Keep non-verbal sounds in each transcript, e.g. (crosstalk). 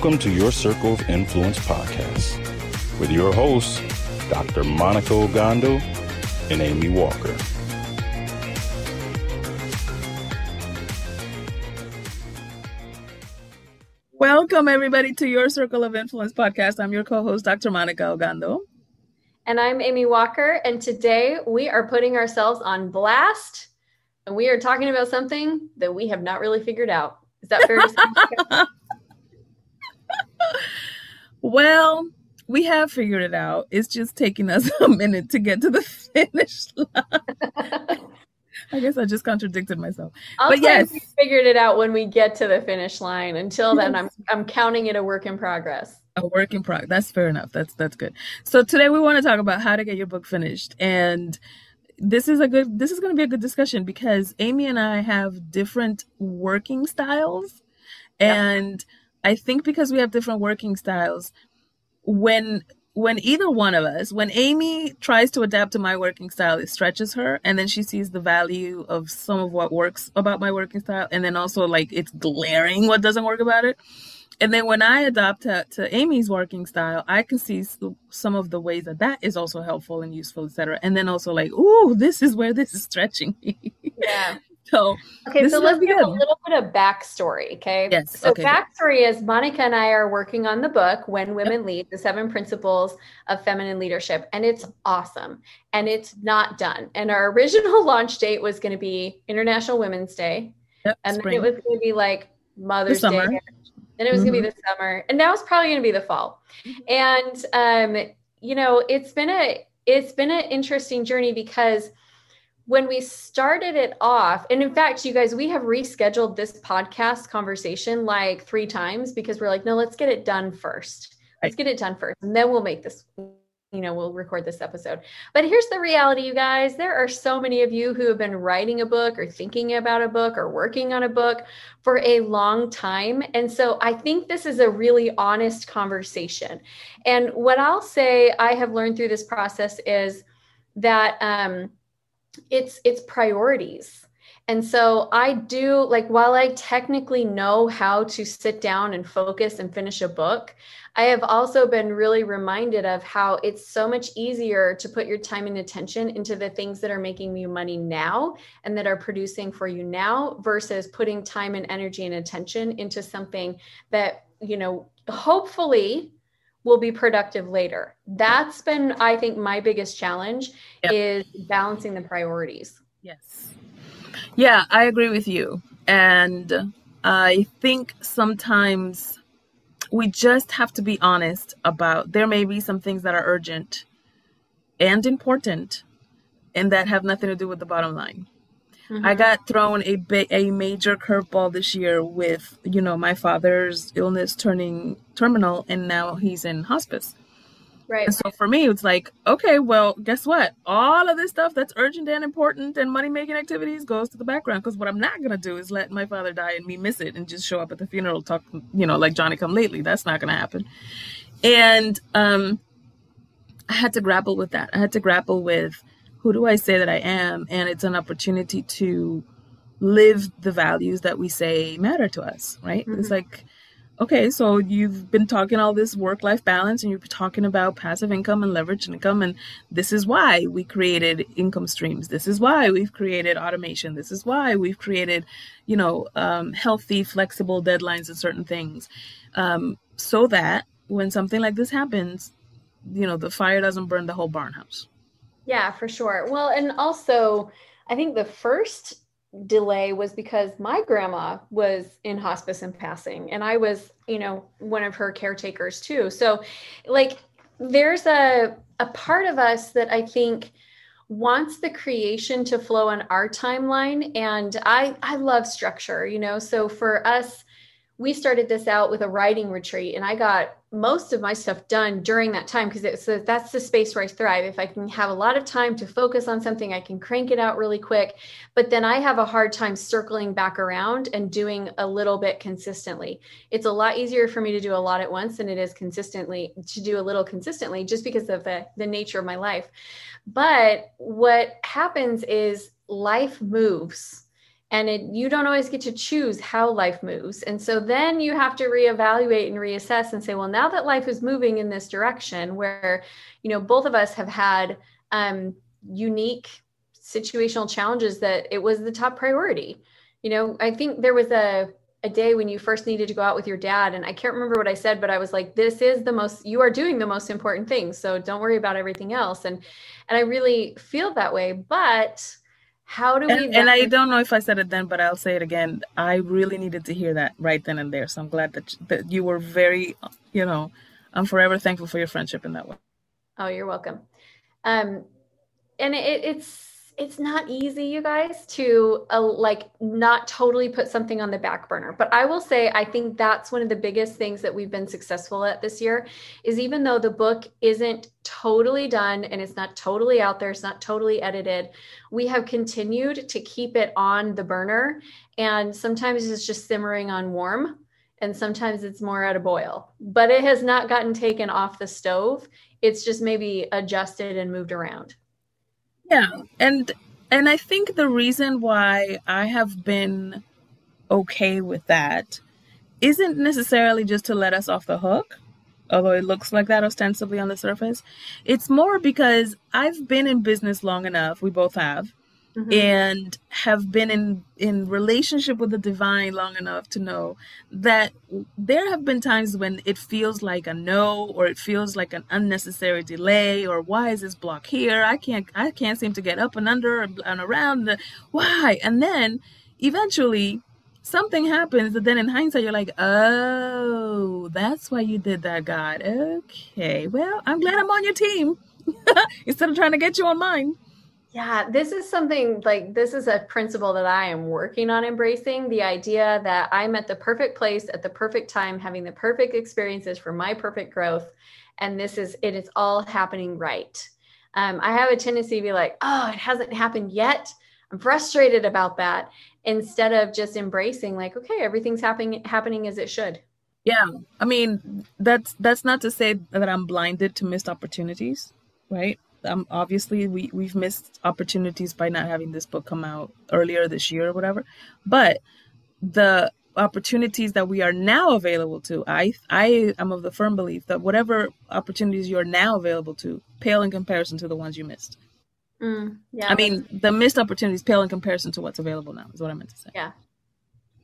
Welcome to your Circle of Influence podcast with your hosts, Dr. Monica Ogando and Amy Walker. Welcome, everybody, to your Circle of Influence podcast. I'm your co host, Dr. Monica Ogando. And I'm Amy Walker. And today we are putting ourselves on blast and we are talking about something that we have not really figured out. Is that fair to say? (laughs) (laughs) well, we have figured it out. It's just taking us (laughs) a minute to get to the (laughs) finish line. I guess I just contradicted myself. I'll but yes, we figured it out when we get to the finish line. Until then, I'm I'm counting it a work in progress. A work in progress. That's fair enough. That's that's good. So today we want to talk about how to get your book finished, and this is a good. This is going to be a good discussion because Amy and I have different working styles, and I think because we have different working styles, when when either one of us, when Amy tries to adapt to my working style, it stretches her. And then she sees the value of some of what works about my working style. And then also, like, it's glaring what doesn't work about it. And then when I adopt to, to Amy's working style, I can see some of the ways that that is also helpful and useful, etc. And then also, like, oh, this is where this is stretching me. Yeah. So okay, so let's give a little bit of backstory. Okay. Yes. So okay, backstory good. is Monica and I are working on the book When Women yep. Lead: The Seven Principles of Feminine Leadership, and it's awesome. And it's not done. And our original (laughs) launch date was going to be International Women's Day, yep, and spring. then it was going to be like Mother's Day. Then it was mm-hmm. going to be the summer, and now it's probably going to be the fall. Mm-hmm. And um, you know, it's been a it's been an interesting journey because when we started it off, and in fact, you guys, we have rescheduled this podcast conversation like three times because we're like, no, let's get it done first. Let's get it done first, and then we'll make this, you know, we'll record this episode. But here's the reality, you guys there are so many of you who have been writing a book or thinking about a book or working on a book for a long time. And so I think this is a really honest conversation. And what I'll say I have learned through this process is that, um, it's it's priorities. And so i do like while i technically know how to sit down and focus and finish a book i have also been really reminded of how it's so much easier to put your time and attention into the things that are making you money now and that are producing for you now versus putting time and energy and attention into something that you know hopefully will be productive later. That's been, I think, my biggest challenge yep. is balancing the priorities. Yes. Yeah, I agree with you. And I think sometimes we just have to be honest about there may be some things that are urgent and important and that have nothing to do with the bottom line. Mm-hmm. I got thrown a bit a major curveball this year with you know my father's illness turning terminal, and now he's in hospice. Right. And so for me, it's like, okay, well, guess what? All of this stuff that's urgent and important and money making activities goes to the background because what I'm not gonna do is let my father die and me miss it and just show up at the funeral talk, you know, like Johnny come lately. That's not gonna happen. And um, I had to grapple with that. I had to grapple with who do I say that I am? And it's an opportunity to live the values that we say matter to us, right? Mm-hmm. It's like, okay, so you've been talking all this work life balance and you're talking about passive income and leverage income. And this is why we created income streams. This is why we've created automation. This is why we've created, you know, um, healthy, flexible deadlines and certain things. Um, so that when something like this happens, you know, the fire doesn't burn the whole barn house. Yeah, for sure. Well, and also, I think the first delay was because my grandma was in hospice and passing, and I was, you know, one of her caretakers too. So, like, there's a a part of us that I think wants the creation to flow on our timeline and i i love structure you know so for us we started this out with a writing retreat and i got most of my stuff done during that time because it's that's the space where i thrive. If i can have a lot of time to focus on something i can crank it out really quick. But then i have a hard time circling back around and doing a little bit consistently. It's a lot easier for me to do a lot at once than it is consistently to do a little consistently just because of the, the nature of my life. But what happens is life moves and it, you don't always get to choose how life moves. And so then you have to reevaluate and reassess and say, well, now that life is moving in this direction, where you know both of us have had um, unique situational challenges, that it was the top priority. You know, I think there was a a day when you first needed to go out with your dad and i can't remember what i said but i was like this is the most you are doing the most important thing so don't worry about everything else and and i really feel that way but how do we and, and i don't know if i said it then but i'll say it again. I really needed to hear that right then and there. So i'm glad that that you were very you know i'm forever thankful for your friendship in that way. Oh you're welcome. Um and it, it's it's not easy you guys to uh, like not totally put something on the back burner. But i will say i think that's one of the biggest things that we've been successful at this year is even though the book isn't totally done and it's not totally out there it's not totally edited we have continued to keep it on the burner. And sometimes it's just simmering on warm and sometimes it's more at a boil. But it has not gotten taken off the stove. It's just maybe adjusted and moved around yeah, and and I think the reason why I have been okay with that isn't necessarily just to let us off the hook, although it looks like that ostensibly on the surface. It's more because I've been in business long enough, we both have, mm-hmm. and have been in in relationship with the divine long enough to know that there have been times when it feels like a no or it feels like an unnecessary delay or why is this block here? I can't i can't seem to get up and under and around the why? And then eventually something happens that then in hindsight you're like oh that's why you did that god. Okay well i'm glad i'm on your team (laughs) instead of trying to get you on mine yeah, this is something like this is a principle that I am working on embracing the idea that I'm at the perfect place at the perfect time, having the perfect experiences for my perfect growth. And this is, it is all happening right. Um, I have a tendency to be like, oh, it hasn't happened yet. I'm frustrated about that instead of just embracing like, okay, everything's happening, happening as it should. Yeah. I mean, that's, that's not to say that I'm blinded to missed opportunities, right? Um, obviously we we've missed opportunities by not having this book come out earlier this year or whatever. But the opportunities that we are now available to i i am of the firm belief that whatever opportunities you are now available to pale in comparison to the ones you missed. Mm, yeah. I mean the missed opportunities pale in comparison to what's available now is what i meant to say. Yeah.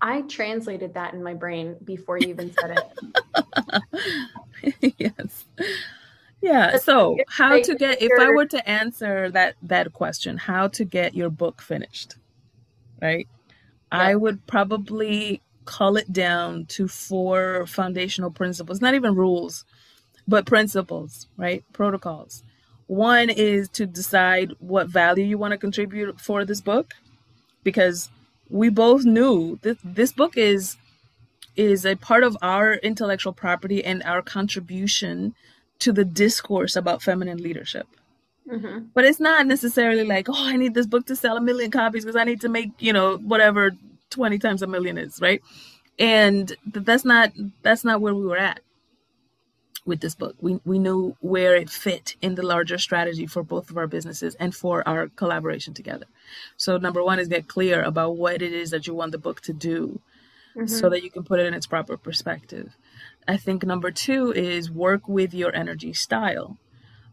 I translated that in my brain before you even said it. (laughs) Yes yeah. So, how to get if I were to answer that that question, how to get your book finished, right? Yeah. I would probably call it down to four foundational principles, not even rules, but principles, right? Protocols. One is to decide what value you want to contribute for this book because we both knew that this book is is a part of our intellectual property and our contribution to the discourse about feminine leadership. Mm-hmm. But it's not necessarily like, oh, I need this book to sell a million copies because I need to make, you know, whatever 20 times a million is, right? And that's not that's not where we were at with this book. We we knew where it fit in the larger strategy for both of our businesses and for our collaboration together. So number one is get clear about what it is that you want the book to do mm-hmm. so that you can put it in its proper perspective. I think number two is work with your energy style.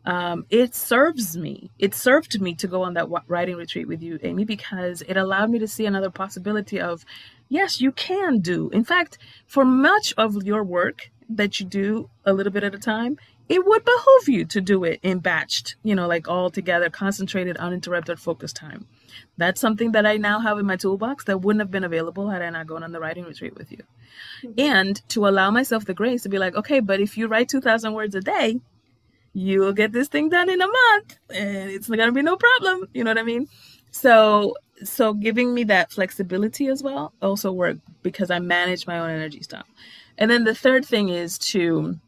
Um, it serves me. It served me to go on that writing retreat with you, Amy, because it allowed me to see another possibility of, yes, you can do. In fact, for much of your work that you do a little bit at a time, it would behoove you to do it in batched, you know, like all together, concentrated, uninterrupted focus time. That's something that I now have in my toolbox that wouldn't have been available had I not gone on the writing retreat with you. Mm-hmm. And to allow myself the grace to be like, okay, but if you write 2,000 words a day, you'll get this thing done in a month and it's not gonna be no problem. You know what I mean? So so giving me that flexibility as well also worked because I manage my own energy style. And then the third thing is to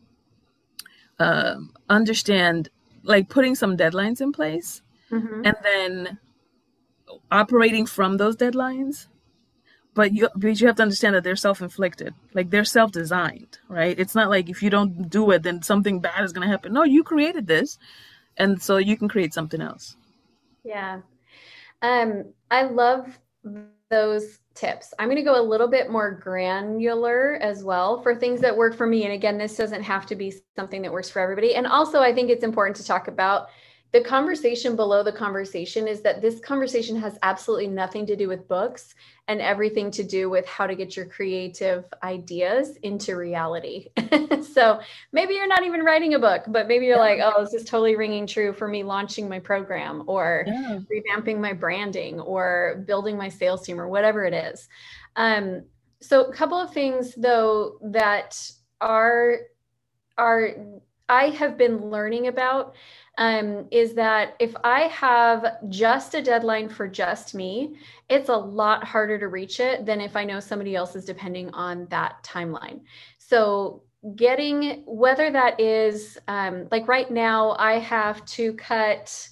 uh, understand, like putting some deadlines in place, mm-hmm. and then operating from those deadlines. But you, but you have to understand that they're self-inflicted, like they're self-designed, right? It's not like if you don't do it, then something bad is going to happen. No, you created this, and so you can create something else. Yeah, um, I love those tips. I'm going to go a little bit more granular as well for things that work for me. And again, this doesn't have to be something that works for everybody. And also, I think it's important to talk about the conversation below the conversation is that this conversation has absolutely nothing to do with books and everything to do with how to get your creative ideas into reality. (laughs) so maybe you're not even writing a book, but maybe you're yeah. like, oh, this is totally ringing true for me launching my program or yeah. revamping my branding or building my sales team or whatever it is. Um, so a couple of things though that are are I have been learning about um, is that if I have just a deadline for just me, it's a lot harder to reach it than if I know somebody else is depending on that timeline. So, getting whether that is um, like right now, I have to cut.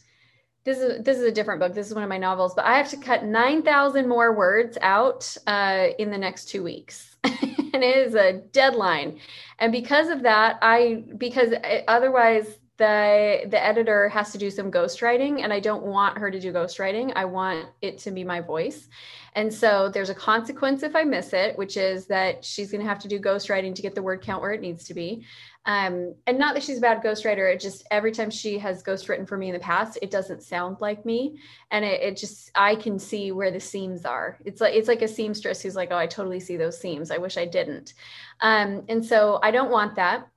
This is this is a different book. This is one of my novels, but I have to cut nine thousand more words out uh, in the next two weeks, (laughs) it is a deadline. And because of that, I because uh, otherwise the the editor has to do some ghostwriting and i don't want her to do ghostwriting. I want it to be my voice. And so there's a consequence if i miss it which is that she's going to have to do ghostwriting to get the word count where it needs to be. Um, and not that she's a bad ghostwriter it just every time she has ghostwritten for me in the past it doesn't sound like me. And it, it just i can see where the seams are. It's like it's like a seamstress who's like oh i totally see those seams. I wish i didn't. Um, and so i don't want that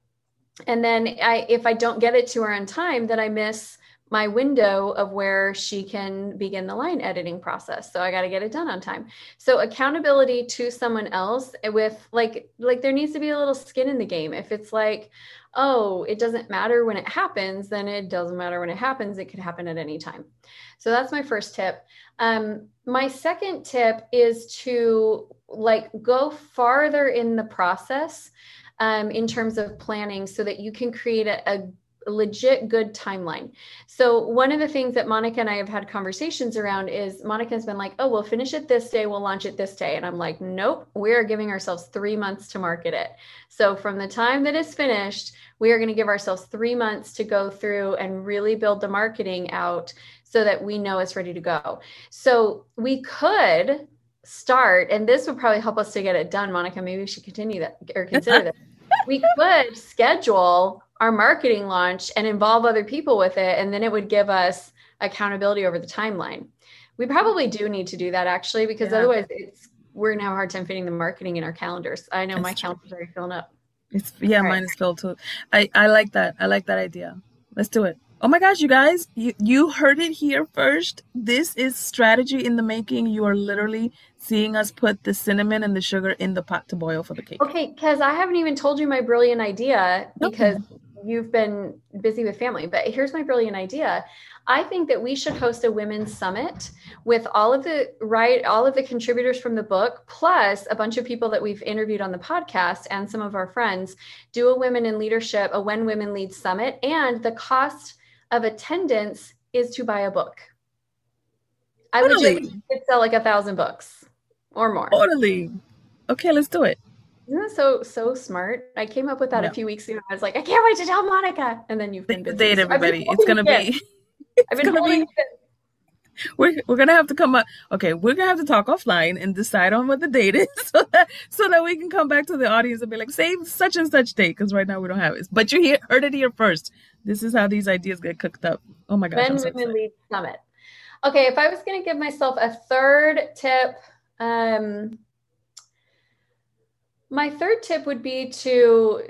and then I, if I don't get it to her on time, then I miss my window of where she can begin the line editing process. So I got to get it done on time. So accountability to someone else with like like there needs to be a little skin in the game. If it's like, oh, it doesn't matter when it happens, then it doesn't matter when it happens. It could happen at any time. So that's my first tip. Um, my second tip is to like go farther in the process um, in terms of planning so that you can create a, a legit good timeline. So one of the things that Monica and I have had conversations around is Monica's been like, "Oh, we'll finish it this day, we'll launch it this day." And I'm like, "Nope, we are giving ourselves 3 months to market it." So from the time that it's finished, we are going to give ourselves 3 months to go through and really build the marketing out so that we know it's ready to go. So we could start, and this would probably help us to get it done, Monica. Maybe we should continue that or consider that. (laughs) We could schedule our marketing launch and involve other people with it, and then it would give us accountability over the timeline. We probably do need to do that actually, because yeah. otherwise it's we're gonna have a hard time fitting the marketing in our calendars. I know That's my calendar's already filling up. It's yeah, right. mine is filled too. I I like that. I like that idea. Let's do it. Oh my gosh, you guys, you, you heard it here first. This is strategy in the making. You are literally seeing us put the cinnamon and the sugar in the pot to boil for the cake. Okay, because I haven't even told you my brilliant idea because okay. you've been busy with family. But here's my brilliant idea. I think that we should host a women's summit with all of the right, all of the contributors from the book, plus a bunch of people that we've interviewed on the podcast and some of our friends. Do a women in leadership, a when women lead summit, and the cost of attendance is to buy a book. I totally. could sell like a thousand books or more. Totally. Okay, let's do it. Isn't that so so smart? I came up with that a few weeks ago. I was like, I can't wait to tell Monica. And then you've been busy. Date everybody. It's gonna be. I've (laughs) been holding. Be, (laughs) we're we're gonna have to come up. Okay, we're gonna have to talk offline and decide on what the date is, (laughs) so that so that we can come back to the audience and be like, save such and such date, because right now we don't have it. But you hear, heard it here first. This is how these ideas get cooked up. Oh my gosh! Men so Women Lead Summit. Okay, if I was gonna give myself a third tip, um, my third tip would be to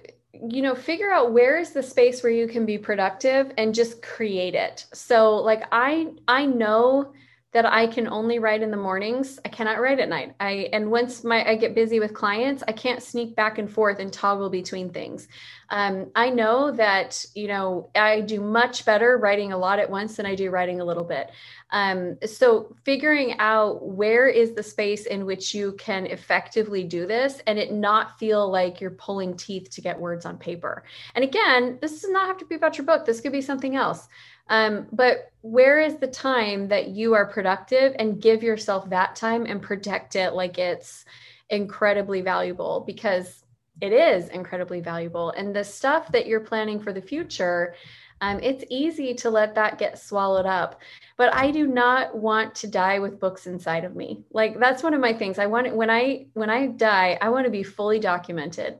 you know figure out where is the space where you can be productive and just create it. So like i i know that I can only write in the mornings. I cannot write at night. I and once my I get busy with clients, I can't sneak back and forth and toggle between things. Um, I know that you know I do much better writing a lot at once than I do writing a little bit. Um, so figuring out where is the space in which you can effectively do this and it not feel like you're pulling teeth to get words on paper. And again, this does not have to be about your book. This could be something else. Um, but where is the time that you are productive and give yourself that time and protect it like it's incredibly valuable because it is incredibly valuable. And the stuff that you're planning for the future, um, it's easy to let that get swallowed up. But I do not want to die with books inside of me. Like that's one of my things. I want when I when I die, I want to be fully documented.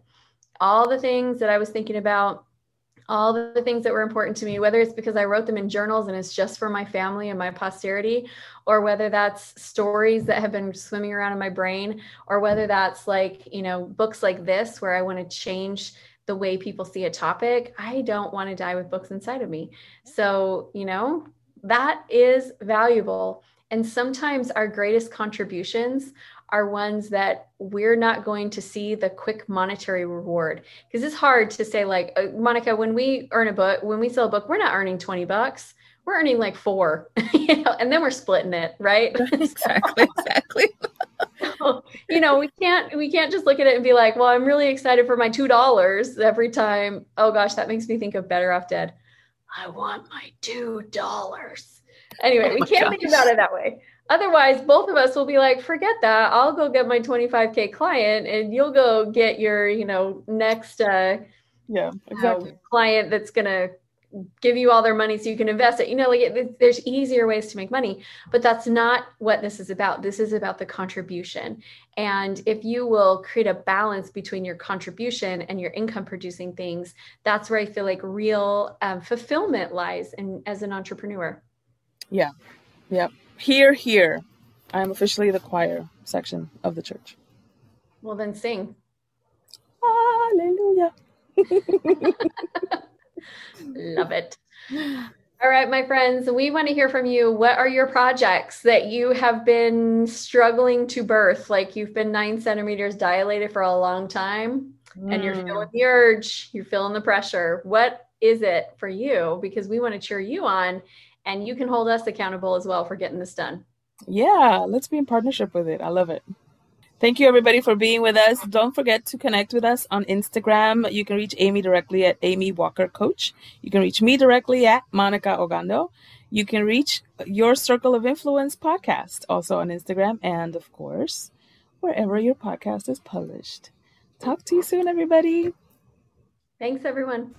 All the things that I was thinking about, all the things that were important to me, whether it's because I wrote them in journals and it's just for my family and my posterity, or whether that's stories that have been swimming around in my brain, or whether that's like, you know, books like this where I want to change the way people see a topic. I don't want to die with books inside of me. So, you know, that is valuable. And sometimes our greatest contributions are ones that we're not going to see the quick monetary reward. Because it's hard to say like uh, monica when we earn a book when we sell a book we're not earning 20 bucks. We're earning like four (laughs) you know and then we're splitting it right? (laughs) (laughs) Exactly exactly. So, you know we can't we can't just look at it and be like well i'm really excited for my two dollars every time. Oh gosh that makes me think of better off dead. I want my two dollars. Anyway oh we can't gosh. think about it that way Otherwise, both of us will be like, forget that. I'll go get my 25K client and you'll go get your, you know, next uh yeah, exactly. Uh, client that's going to give you all their money so you can invest it. You know, like it, there's easier ways to make money, but that's not what this is about. This is about the contribution. And if you will create a balance between your contribution and your income producing things, that's where I feel like real um, fulfillment lies in, as an entrepreneur. Yeah. Yep. Here, here. I am officially the choir section of the church. Well, then sing. Hallelujah. (laughs) Love it. All right, my friends, we want to hear from you. What are your projects that you have been struggling to birth? Like you've been nine centimeters dilated for a long time mm. and you're feeling the urge, you're feeling the pressure. What is it for you? Because we want to cheer you on and you can hold us accountable as well for getting this done. Yeah, let's be in partnership with it. I love it. Thank you, everybody, for being with us. Don't forget to connect with us on Instagram. You can reach Amy directly at Amy Walker Coach. You can reach me directly at Monica Ogando. You can reach your Circle of Influence podcast also on Instagram and, of course, wherever your podcast is published. Talk to you soon, everybody. Thanks, everyone.